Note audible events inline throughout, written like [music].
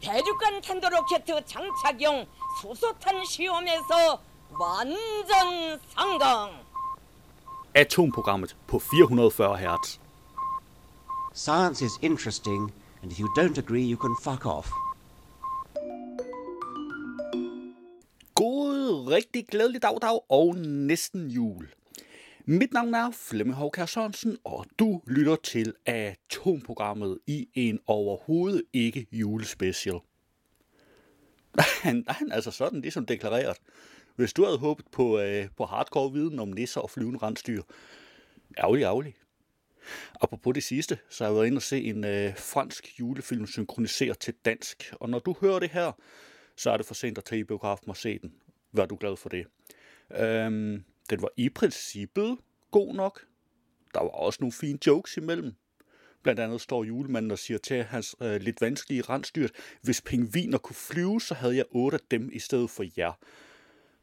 대륙간 탄도로켓 장착용 수소탄 시험에서 완전 성공. Atomprogrammet på 440 Hz. Science is interesting, and if you don't agree, you can fuck off. God, rigtig glædelig dag, dag og næsten jul. Mit navn er Flemming Håkær Sørensen, og du lytter til Atomprogrammet i en overhovedet ikke julespecial. Han, han er altså sådan ligesom deklareret. Hvis du havde håbet på, øh, på hardcore viden om nisser og flyvende rensdyr, ærgerlig, ærgerlig. Apropos det sidste, så har jeg været inde og se en øh, fransk julefilm synkroniseret til dansk. Og når du hører det her, så er det for sent at tage i biografen og se den. Vær du glad for det. Øhm, den var i princippet god nok. Der var også nogle fine jokes imellem. Blandt andet står julemanden og siger til hans øh, lidt vanskelige rensdyr, hvis pingviner kunne flyve, så havde jeg otte af dem i stedet for jer.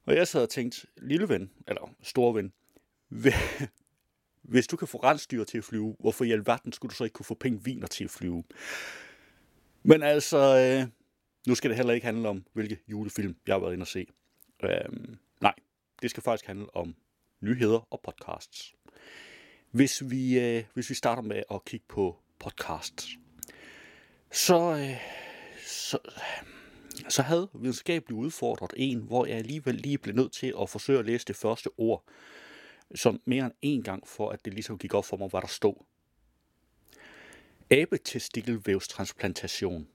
Og jeg sad og tænkte, lille ven, eller store ven, [laughs] hvis du kan få rensdyr til at flyve, hvorfor i alverden skulle du så ikke kunne få pingviner til at flyve? Men altså, øh, nu skal det heller ikke handle om, hvilke julefilm jeg har været inde og se. Øh, det skal faktisk handle om nyheder og podcasts. Hvis vi, øh, hvis vi starter med at kigge på podcasts, så, øh, så, så havde videnskabeligt udfordret en, hvor jeg alligevel lige blev nødt til at forsøge at læse det første ord, som mere end en gang, for at det ligesom gik op for mig, hvad der stod. Abetestikkelvævstransplantation.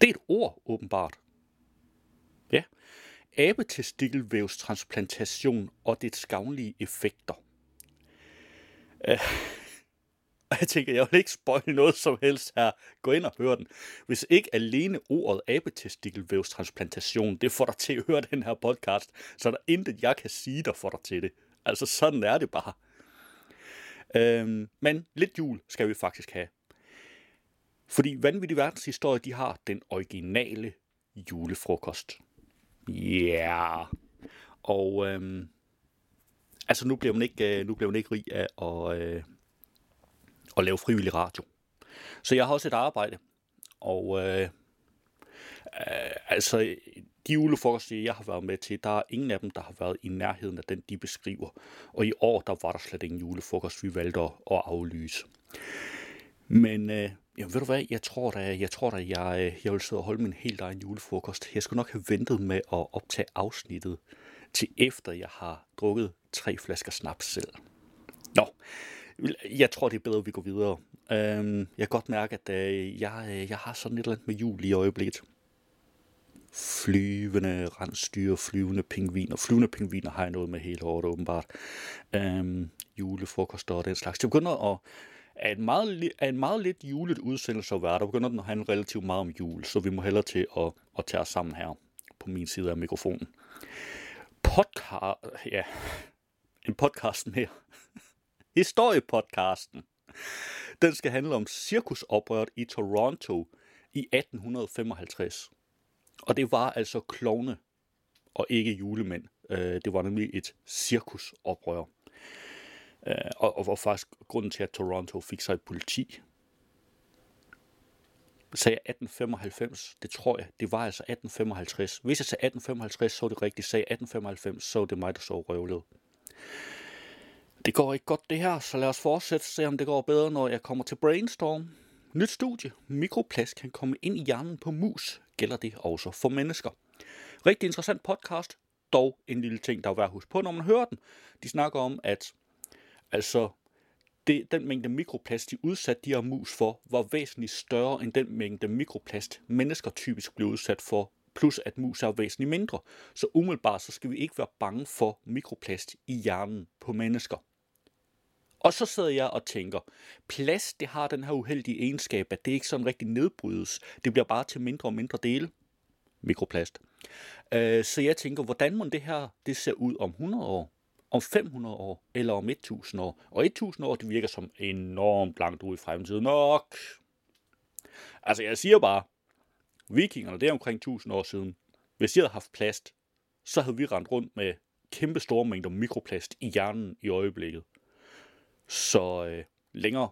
Det er et ord, åbenbart. Abetestikkelvævstransplantation og dets gavnlige effekter. [laughs] Uh, jeg tænker, jeg vil ikke spoil noget som helst her. Gå ind og hør den. Hvis ikke alene ordet abetestikkelvævstransplantation, det får dig til at høre den her podcast, så er der intet, jeg kan sige, der får dig til det. Altså, sådan er det bare. Uh, men lidt jul skal vi faktisk have. Fordi Vanvittig Verdenshistorie, de har den originale julefrokost. Ja. Yeah. Og øhm, altså nu bliver man ikke, øh, nu bliver man ikke rig af at, øh, at lave frivillig radio. Så jeg har også et arbejde. Og øh, øh, altså de julefrokoster, jeg har været med til, der er ingen af dem, der har været i nærheden af den, de beskriver. Og i år, der var der slet ingen julefrokost, vi valgte at aflyse. Men øh, jamen, ved du hvad, jeg tror da, jeg, tror da, jeg, øh, jeg vil sidde og holde min helt egen julefrokost. Jeg skulle nok have ventet med at optage afsnittet til efter jeg har drukket tre flasker snaps selv. Nå, jeg tror, det er bedre, at vi går videre. Øhm, jeg kan godt mærke, at øh, jeg, øh, jeg har sådan et eller andet med jul i øjeblikket. Flyvende rensdyr, flyvende pingviner. Flyvende pingviner har jeg noget med helt hårdt, åbenbart. Øhm, julefrokoster og den slags. Det begynder at er en meget, er en meget lidt julet udsendelse at være. Der begynder den at handle relativt meget om jul, så vi må hellere til at, at tage os sammen her på min side af mikrofonen. Podcast, ja, en podcast mere. [laughs] Historiepodcasten. Den skal handle om cirkusoprøret i Toronto i 1855. Og det var altså klovne og ikke julemænd. Øh, det var nemlig et cirkusoprør. Øh, og, og faktisk grunden til, at Toronto fik sig et politi. Sagde jeg 1895? Det tror jeg. Det var altså 1855. Hvis jeg sagde 1855, så var det rigtigt. Sagde 1895, så var det mig, der så røvlet. Det går ikke godt det her, så lad os fortsætte se, om det går bedre, når jeg kommer til Brainstorm. Nyt studie. Mikroplast kan komme ind i hjernen på mus. Gælder det også for mennesker? Rigtig interessant podcast. Dog en lille ting, der er værd at huske på, når man hører den. De snakker om, at Altså, det, den mængde mikroplast, de udsatte de her mus for, var væsentligt større end den mængde mikroplast, mennesker typisk blev udsat for, plus at mus er væsentligt mindre. Så umiddelbart så skal vi ikke være bange for mikroplast i hjernen på mennesker. Og så sidder jeg og tænker, plast det har den her uheldige egenskab, at det ikke sådan rigtig nedbrydes. Det bliver bare til mindre og mindre dele. Mikroplast. Øh, så jeg tænker, hvordan må det her det ser ud om 100 år? Om 500 år eller om 1000 år. Og 1000 år, det virker som enormt langt ud i fremtiden nok. Altså, jeg siger bare, vikingerne, det er omkring 1000 år siden. Hvis de havde haft plast, så havde vi rendt rundt med kæmpe store mængder mikroplast i hjernen i øjeblikket. Så øh, længere,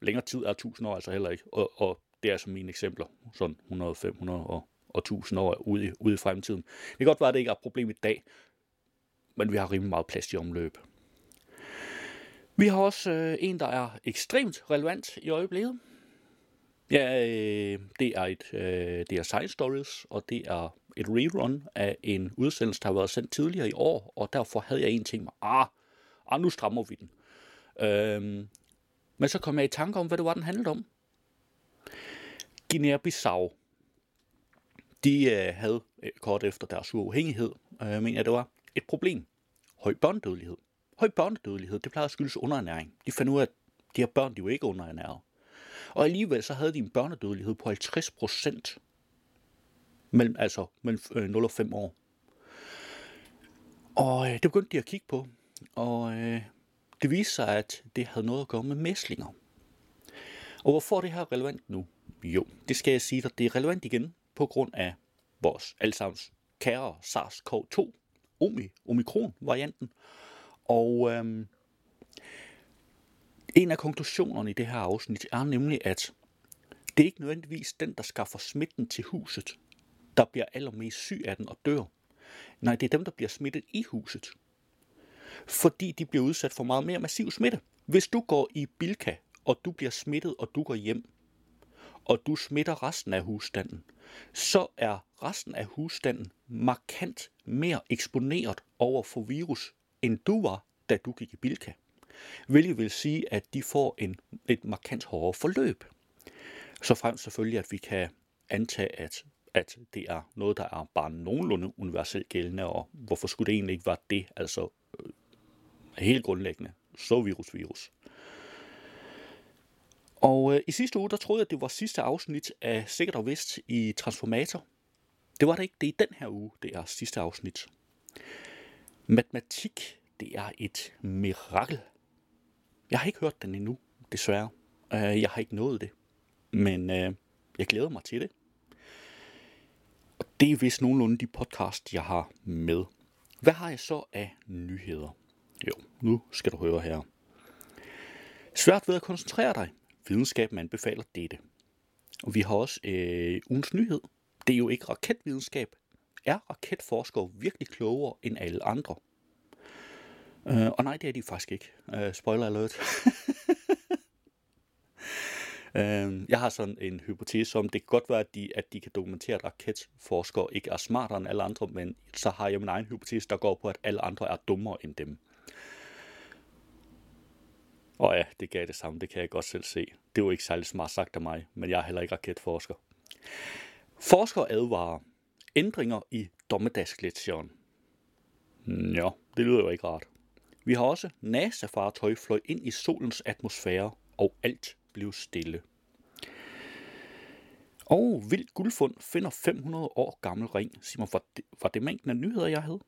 længere tid er 1000 år altså heller ikke. Og, og Det er som mine eksempler, sådan 100, 500 og, og 1000 år ude i, ude i fremtiden. Det kan godt være, at det ikke er et problem i dag, men vi har rimelig meget plads i omløb. Vi har også øh, en, der er ekstremt relevant i øjeblikket. Ja, øh, det er et øh, det er Science Stories, og det er et rerun af en udsendelse, der har været sendt tidligere i år, og derfor havde jeg en ting med, ah, ah nu strammer vi den. Øhm, men så kom jeg i tanke om, hvad det var, den handlede om. Guinea-Bissau. De øh, havde øh, kort efter deres uafhængighed, øh, mener jeg det var, et problem. Høj børnedødelighed. Høj børnedødelighed, det plejer at skyldes underernæring. De fandt ud af, at de her børn, de var ikke underernæret. Og alligevel så havde de en børnedødelighed på 50 procent. Mellem, altså mellem øh, 0 og 5 år. Og øh, det begyndte de at kigge på. Og øh, det viste sig, at det havde noget at gøre med mæslinger. Og hvorfor er det her relevant nu? Jo, det skal jeg sige dig. Det er relevant igen på grund af vores allesammens kære SARS-CoV-2, Omi, Omikron-varianten. Og øhm, en af konklusionerne i det her afsnit er nemlig, at det er ikke nødvendigvis den, der skaffer smitten til huset, der bliver allermest syg af den og dør. Nej, det er dem, der bliver smittet i huset. Fordi de bliver udsat for meget mere massiv smitte. Hvis du går i Bilka, og du bliver smittet, og du går hjem, og du smitter resten af husstanden, så er resten af husstanden markant mere eksponeret over for virus, end du var, da du gik i Bilka. Hvilket vil sige, at de får en, et markant hårdere forløb. Så frem selvfølgelig, at vi kan antage, at, at det er noget, der er bare nogenlunde universelt gældende, og hvorfor skulle det egentlig ikke være det, altså øh, helt grundlæggende, så virus virus. Og øh, i sidste uge, der troede jeg, at det var sidste afsnit af Sikkert og Vist i Transformator. Det var det ikke. Det er i den her uge, det er sidste afsnit. Matematik, det er et mirakel. Jeg har ikke hørt den endnu, desværre. Øh, jeg har ikke nået det. Men øh, jeg glæder mig til det. Og det er vist nogenlunde de podcast, jeg har med. Hvad har jeg så af nyheder? Jo, nu skal du høre her. Svært ved at koncentrere dig. Videnskaben anbefaler dette. Og vi har også øh, ugens nyhed. Det er jo ikke raketvidenskab. Er raketforskere virkelig klogere end alle andre? Øh, og nej, det er de faktisk ikke. Øh, spoiler alert. [laughs] øh, jeg har sådan en hypotese om, det kan godt være, at de, at de kan dokumentere, at raketforskere ikke er smartere end alle andre, men så har jeg min egen hypotese, der går på, at alle andre er dummere end dem. Og ja, det gav det samme, det kan jeg godt selv se. Det var ikke særlig smart sagt af mig, men jeg er heller ikke raketforsker. Forskere advarer ændringer i dommedagsgletsjeren. Ja, det lyder jo ikke rart. Vi har også NASA-fartøj fløj ind i solens atmosfære, og alt blev stille. Og Vild Guldfund finder 500 år gammel ring. Sig mig, var det, var det mængden af nyheder, jeg havde?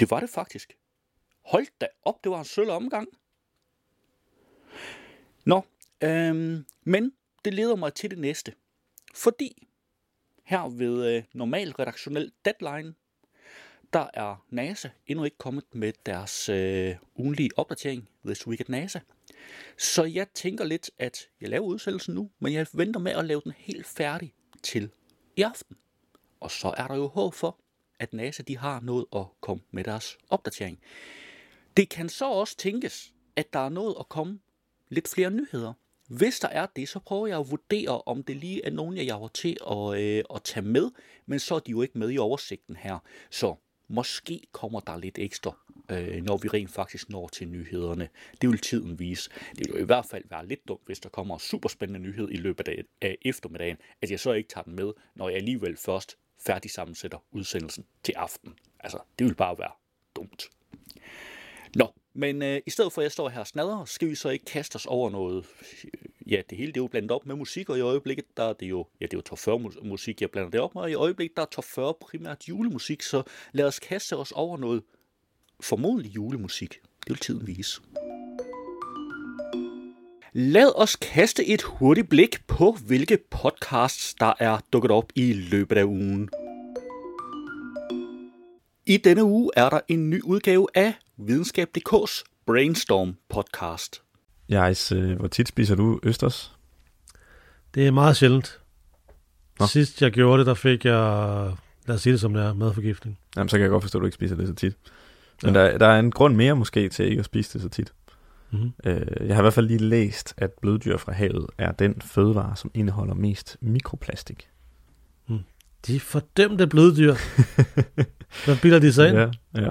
Det var det faktisk. Hold da op, det var en sølv omgang. Nå, øhm, men det leder mig til det næste. Fordi her ved øh, normal redaktionel deadline, der er NASA endnu ikke kommet med deres øh, ugenlige opdatering, This Week at NASA. Så jeg tænker lidt, at jeg laver udsendelsen nu, men jeg venter med at lave den helt færdig til i aften. Og så er der jo håb for, at NASA de har noget at komme med deres opdatering. Det kan så også tænkes, at der er noget at komme lidt flere nyheder. Hvis der er det, så prøver jeg at vurdere, om det lige er nogen, jeg jager til at, øh, at tage med, men så er de jo ikke med i oversigten her. Så måske kommer der lidt ekstra, øh, når vi rent faktisk når til nyhederne. Det vil tiden vise. Det vil jo i hvert fald være lidt dumt, hvis der kommer en superspændende nyhed i løbet af, af eftermiddagen, at jeg så ikke tager den med, når jeg alligevel først færdig sammensætter udsendelsen til aften. Altså, det vil bare være dumt. Nå, men øh, i stedet for at jeg står her og snadrer, skal vi så ikke kaste os over noget. Ja, det hele det er jo blandet op med musik, og i øjeblikket der er det jo, ja, det er jo top 40 musik, jeg blander det op med, og i øjeblikket der er top 40 primært julemusik, så lad os kaste os over noget formodentlig julemusik. Det vil tiden vise. Lad os kaste et hurtigt blik på, hvilke podcasts, der er dukket op i løbet af ugen. I denne uge er der en ny udgave af Videnskab.dk's Brainstorm podcast. Jais, øh, hvor tit spiser du østers? Det er meget sjældent. Nå. Sidst jeg gjorde det, der fik jeg, lad os sige det som det er, madforgiftning. Jamen, så kan jeg godt forstå, at du ikke spiser det så tit. Men Ja. der, der er en grund mere måske til ikke at spise det så tit. Mm-hmm. Øh, jeg har i hvert fald lige læst, at bløddyr fra havet er den fødevare, som indeholder mest mikroplastik. De fordømte bløddyr. [laughs] Hvad bilder de sig ind? Ja, ja.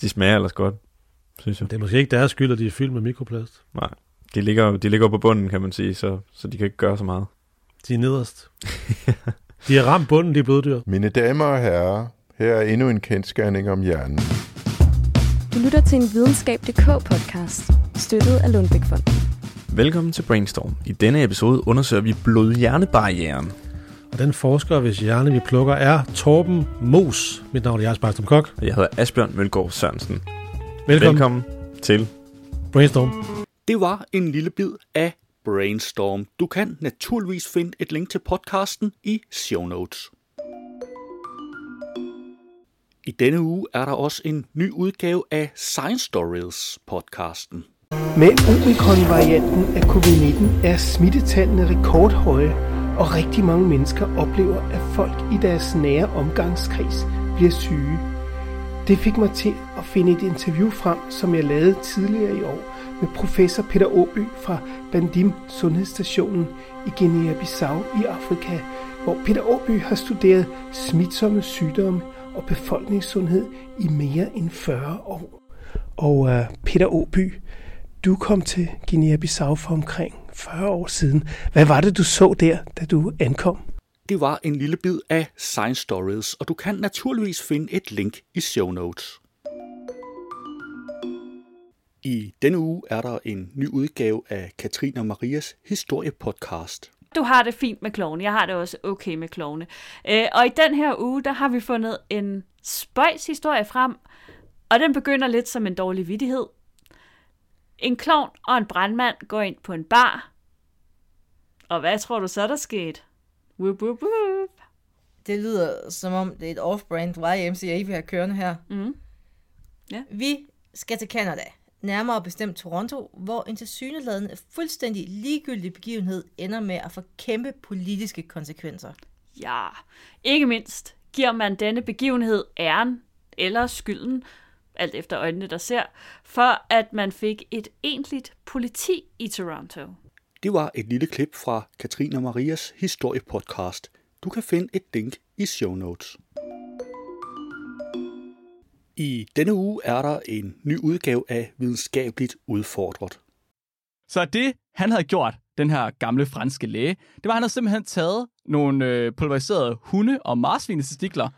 De smager ellers godt, synes jeg. Det er måske ikke deres skyld, at de er fyldt med mikroplast. De ligger, de ligger på bunden, kan man sige, så, så de kan ikke gøre så meget. De er nederst. De har ramt bunden, de bløddyr. Mine damer og herrer, her er endnu en kendskærning om hjernen. Du lytter til en videnskab.dk podcast, støttet af Lundbækfonden. Velkommen til Brainstorm. I denne episode undersøger vi blodhjernebarrieren. Og den forsker, hvis hjerne vi plukker, er Torben Mos. Mit navn er Jens Barstrom Kok. Og jeg hedder Asbjørn Mølgaard Sørensen. Velkommen. Velkommen. Velkommen til Brainstorm. Det var en lille bid af Brainstorm. Du kan naturligvis finde et link til podcasten i show notes. I denne uge er der også en ny udgave af Science Stories podcasten. Med omikron-varianten af covid-19 er smittetallene rekordhøje, og rigtig mange mennesker oplever, at folk i deres nære omgangskreds bliver syge. Det fik mig til at finde et interview frem, som jeg lavede tidligere i år med professor Peter Åby fra Bandim Sundhedsstationen i Guinea-Bissau i Afrika, hvor Peter Åby har studeret smitsomme sygdomme og befolkningssundhed i mere end 40 år. Og uh, Peter Åby, du kom til Guinea-Bissau for omkring 40 år siden. Hvad var det, du så der, da du ankom? Det var en lille bid af Science Stories, og du kan naturligvis finde et link i show notes. I denne uge er der en ny udgave af Katrine og Marias historiepodcast. Du har det fint med klovne. Jeg har det også okay med klovne. Øh, og i den her uge, der har vi fundet en spøjs historie frem, og den begynder lidt som en dårlig vidighed. En klovn og en brandmand går ind på en bar. Og hvad tror du så, der skete? Whoop, whoop, whoop. Det lyder som om, det er et off-brand YMCA, vi har kørende her. Mm. Ja. Vi skal til Canada, nærmere bestemt Toronto, hvor en tilsyneladende fuldstændig ligegyldig begivenhed ender med at få kæmpe politiske konsekvenser. Ja, ikke mindst giver man denne begivenhed æren eller skylden, alt efter øjnene der ser, for at man fik et egentligt politi i Toronto. Det var et lille klip fra Katrine og Marias historiepodcast. Du kan finde et link i show notes. I denne uge er der en ny udgave af Videnskabeligt Udfordret. Så det, han havde gjort, den her gamle franske læge, det var, at han havde simpelthen taget nogle øh, pulveriserede hunde- og marsvinetestikler,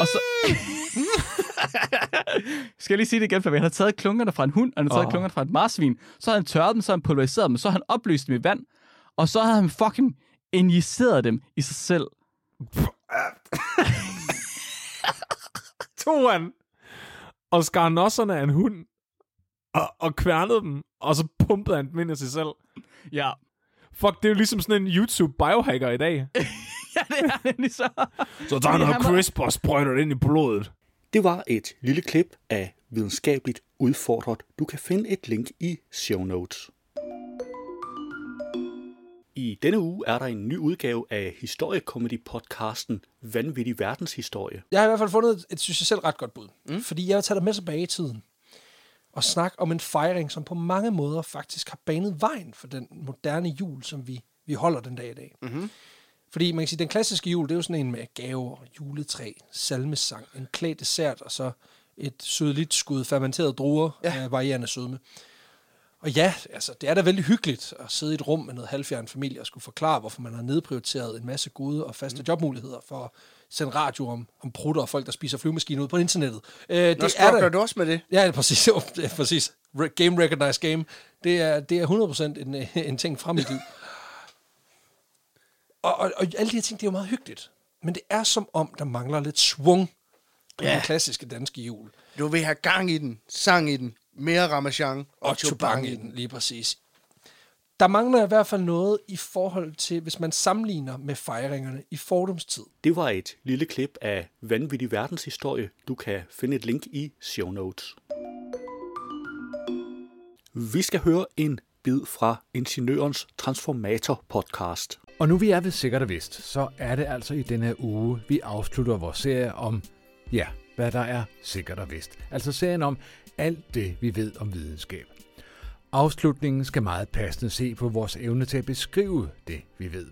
og så... [laughs] [laughs] Skal jeg lige sige det igen, for han havde taget klunkerne fra en hund, og han havde taget Åh. klunkerne fra et marsvin, så havde han tørret dem, så havde han pulveriseret dem, så havde han opløst dem i vand, og så havde han fucking injiceret dem i sig selv. [laughs] tog han og skar nosserne af en hund og, og kværnede dem, og så pumpede han dem ind i sig selv. Ja, Fuck, det er jo ligesom sådan en YouTube biohacker i dag. [laughs] ja det er nemlig så. Så tager han noget var- crisp og sprøjter det ind i blodet. Det var et lille klip af Videnskabeligt Udfordret. Du kan finde et link i show notes. I denne uge er der en ny udgave af historiekomedy-podcasten Vanvittig Verdenshistorie. Jeg har i hvert fald fundet et, et synes jeg selv, ret godt bud. Mm. Fordi jeg vil tage dig med tilbage i tiden. Og snakke om en fejring, som på mange måder faktisk har banet vejen for den moderne jul, som vi, vi holder den dag i dag. Mm-hmm. Fordi man kan sige, den klassiske jul, det er jo sådan en med gaver, juletræ, salmesang, en klædt dessert, og så et sødligt skud fermenteret druer ja. af varierende sødme. Og ja, altså, det er da vældig hyggeligt at sidde i et rum med noget halvfjern familie og skulle forklare, hvorfor man har nedprioriteret en masse gode og faste mm. jobmuligheder for at sende radio om, om prutter og folk, der spiser flyvemaskiner ud på internettet. Øh, det Nå, struggler du også med det? Ja, det er præcis. [laughs] Er præcis. Game Recognize Game. Det er, det er 100% en, [laughs] en ting fra mit liv. Og, og, og alle de her ting, det er jo meget hyggeligt. Men det er som om, der mangler lidt svung i Ja. den klassiske danske jul. Du vil have gang i den, sang i den, mere ramachan og, og chubang i den, lige præcis. Der mangler i hvert fald noget i forhold til, hvis man sammenligner med fejringerne i fordomstid. Det var et lille klip af Vanvittig Verdenshistorie. Du kan finde et link i show notes. Vi skal høre en bid fra Ingeniørens Transformator podcast. Og nu vi er ved sikkert og vist, så er det altså i denne her uge, vi afslutter vores serie om, ja, hvad der er sikkert og vist. Altså serien om alt det, vi ved om videnskab. Afslutningen skal meget passende se på vores evne til at beskrive det, vi ved.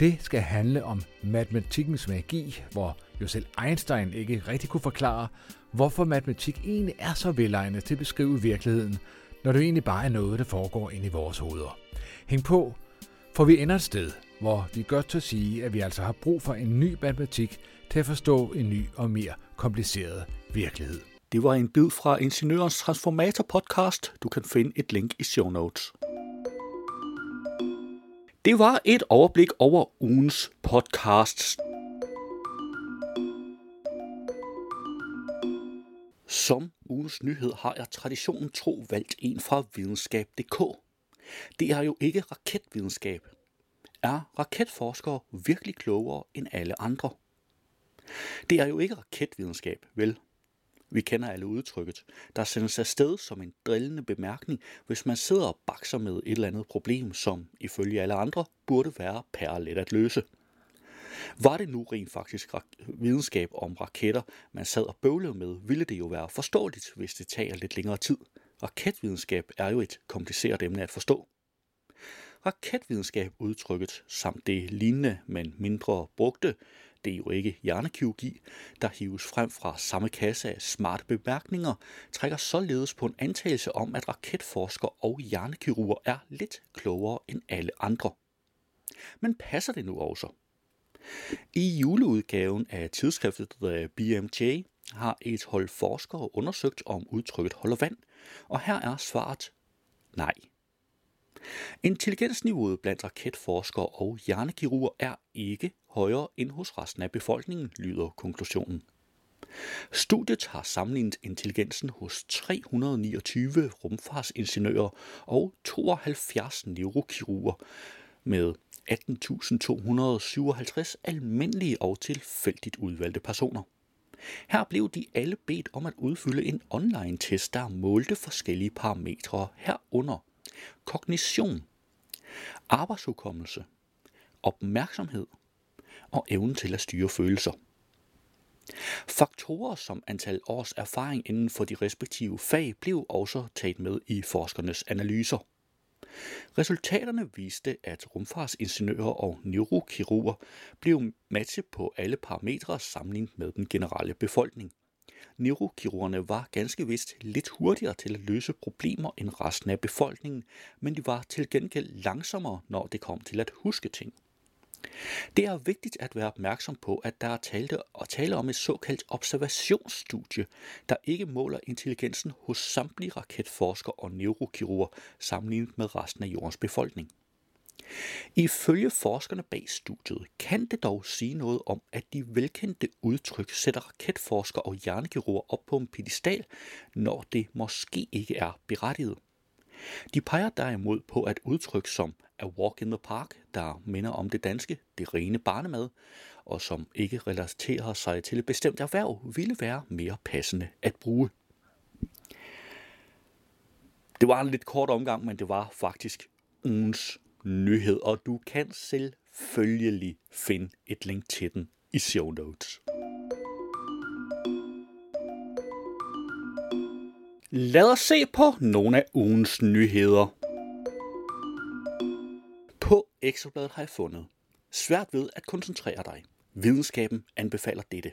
Det skal handle om matematikkens magi, hvor jo selv Einstein ikke rigtig kunne forklare, hvorfor matematik egentlig er så velegnet til at beskrive virkeligheden, når det egentlig bare er noget, der foregår inde i vores hoveder. Hæng på, for vi ender et sted, hvor vi godt tør sige, at vi altså har brug for en ny matematik til at forstå en ny og mere kompliceret virkelighed. Det var en bid fra Ingeniørens Transformator podcast. Du kan finde et link i show notes. Det var et overblik over ugens podcasts. Som ugens nyhed har jeg traditionen tro valgt en fra videnskab.dk. Det er jo ikke raketvidenskab. Er raketforskere virkelig klogere end alle andre? Det er jo ikke raketvidenskab, vel? Vi kender alle udtrykket, der sendes afsted som en drillende bemærkning, hvis man sidder og bakser med et eller andet problem, som ifølge alle andre burde være pærlet at løse. Var det nu rent faktisk videnskab om raketter, man sad og bøvlede med, ville det jo være forståeligt, hvis det tager lidt længere tid. Raketvidenskab er jo et kompliceret emne at forstå. Raketvidenskab udtrykket samt det lignende, men mindre brugte, det er jo ikke hjernekirurgi, der hives frem fra samme kasse af smarte bemærkninger, trækker således på en antagelse om, at raketforskere og hjernekirurger er lidt klogere end alle andre. Men passer det nu også? I juleudgaven af tidsskriftet øh, The BMJ har et hold forskere undersøgt, om udtrykket holder vand, og her er svaret nej. Intelligensniveauet blandt raketforskere og hjernekirurger er ikke højere end hos resten af befolkningen, lyder konklusionen. Studiet har sammenlignet intelligensen hos 329 rumfartsingeniører og 72 neurokirurger med 18.257 almindelige og tilfældigt udvalgte personer. Her blev de alle bedt om at udfylde en online-test, der målte forskellige parametre herunder kognition, arbejdshukommelse, opmærksomhed og evnen til at styre følelser. Faktorer som antal års erfaring inden for de respektive fag blev også taget med i forskernes analyser. Resultaterne viste, at rumfartsingeniører og neurokirurger blev matchet på alle parametre sammenlignet med den generelle befolkning. Neurokirurgerne var ganske vist lidt hurtigere til at løse problemer end resten af befolkningen, men de var til gengæld langsommere, når det kom til at huske ting. Det er vigtigt at være opmærksom på, at der er tale, og tale om et såkaldt observationsstudie, der ikke måler intelligensen hos samtlige raketforskere og neurokirurger sammenlignet med resten af jordens befolkning. Ifølge forskerne bag studiet kan det dog sige noget om, at de velkendte udtryk sætter raketforskere og hjernekirurger op på en pedestal, når det måske ikke er berettiget. De peger derimod på, at udtryk som a walk in the park, der minder om det danske, det rene barnemad, og som ikke relaterer sig til et bestemt erhverv, ville være mere passende at bruge. Det var en lidt kort omgang, men det var faktisk ugens nyhed, og du kan selvfølgelig finde et link til den i show notes. Lad os se på nogle af ugens nyheder. Ekstrabladet har jeg fundet svært ved at koncentrere dig. Videnskaben anbefaler dette.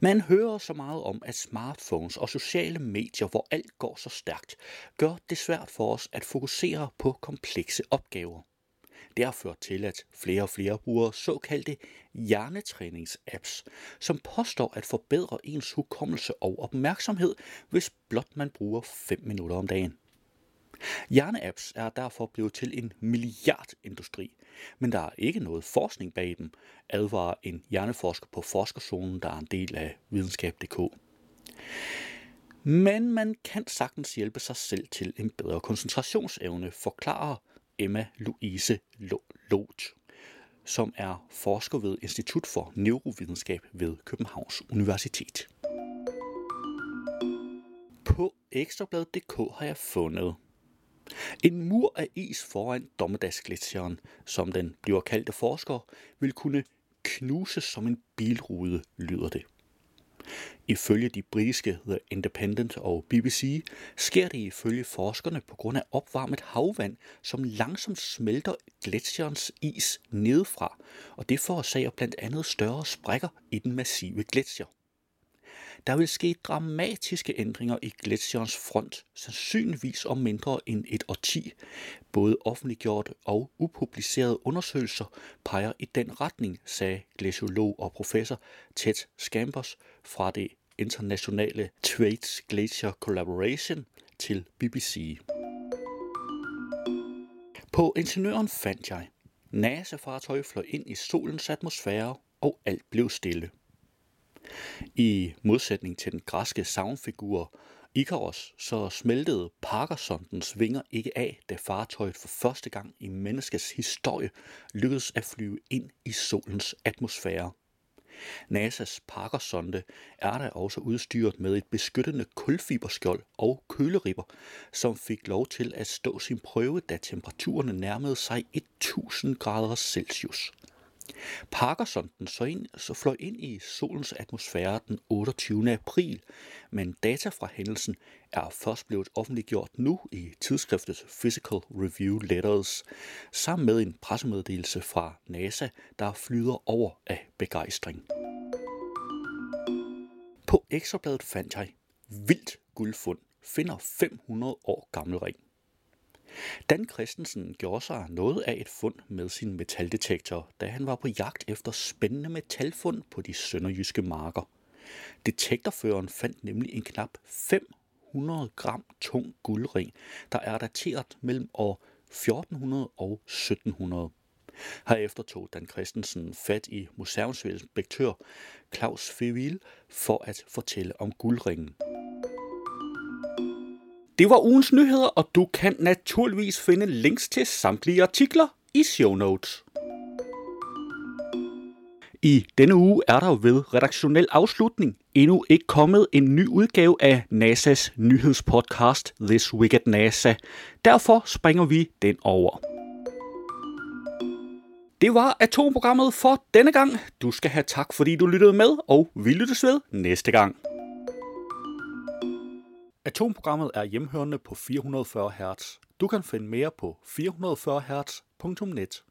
Man hører så meget om, at smartphones og sociale medier, hvor alt går så stærkt, gør det svært for os at fokusere på komplekse opgaver. Det har ført til, at flere og flere bruger såkaldte hjernetræningsapps, som påstår at forbedre ens hukommelse og opmærksomhed, hvis blot man bruger 5 minutter om dagen. Hjerneapps er derfor blevet til en milliardindustri, men der er ikke noget forskning bag dem, advarer en hjerneforsker på Forskerzonen, der er en del af videnskab.dk. Men man kan sagtens hjælpe sig selv til en bedre koncentrationsevne, forklarer Emma Louise Loth, som er forsker ved Institut for Neurovidenskab ved Københavns Universitet. På ekstrabladet.dk har jeg fundet en mur af is foran Dommedagsgletsjeren, som den bliver kaldt af forskere, vil kunne knuses som en bilrude, lyder det. Ifølge de britiske The Independent og BBC sker det ifølge forskerne på grund af opvarmet havvand, som langsomt smelter gletsjerens is nedefra, og det forårsager blandt andet større sprækker i den massive gletsjer. Der vil ske dramatiske ændringer i gletsjerens front, sandsynligvis om mindre end et årti. Både offentliggjorte og upublicerede undersøgelser peger i den retning, sagde glaciolog og professor Ted Scambers fra det internationale Trades Glacier Collaboration til BBC. På ingeniøren fandt jeg. NASA-fartøj fløj ind i solens atmosfære, og alt blev stille. I modsætning til den græske savnfigur Ikaros, så smeltede Parkersondens vinger ikke af, da fartøjet for første gang i menneskets historie lykkedes at flyve ind i solens atmosfære. NASA's Parkersonde er der også udstyret med et beskyttende kulfiberskjold og køleribber, som fik lov til at stå sin prøve, da temperaturerne nærmede sig 1000 grader Celsius. Parkersonden så, ind, så fløj ind i solens atmosfære den 28. april, men data fra hændelsen er først blevet offentliggjort nu i tidsskriftet Physical Review Letters, sammen med en pressemeddelelse fra NASA, der flyder over af begejstring. På ekstrabladet fandt jeg vildt guldfund finder 500 år gammel ring. Dan Christensen gjorde sig noget af et fund med sin metaldetektor, da han var på jagt efter spændende metalfund på de sønderjyske marker. Detektorføreren fandt nemlig en knap 500 gram tung guldring, der er dateret mellem år 1400 og 1700. Herefter tog Dan Christensen fat i museumsinspektør Claus Fevil for at fortælle om guldringen. Det var ugens nyheder, og du kan naturligvis finde links til samtlige artikler i show notes. I denne uge er der ved redaktionel afslutning endnu ikke kommet en ny udgave af NASA's nyhedspodcast This Week at NASA. Derfor springer vi den over. Det var atomprogrammet for denne gang. Du skal have tak, fordi du lyttede med, og vi lyttes ved næste gang. Atomprogrammet er hjemhørende på 440 Hz. Du kan finde mere på 440 Hz.net.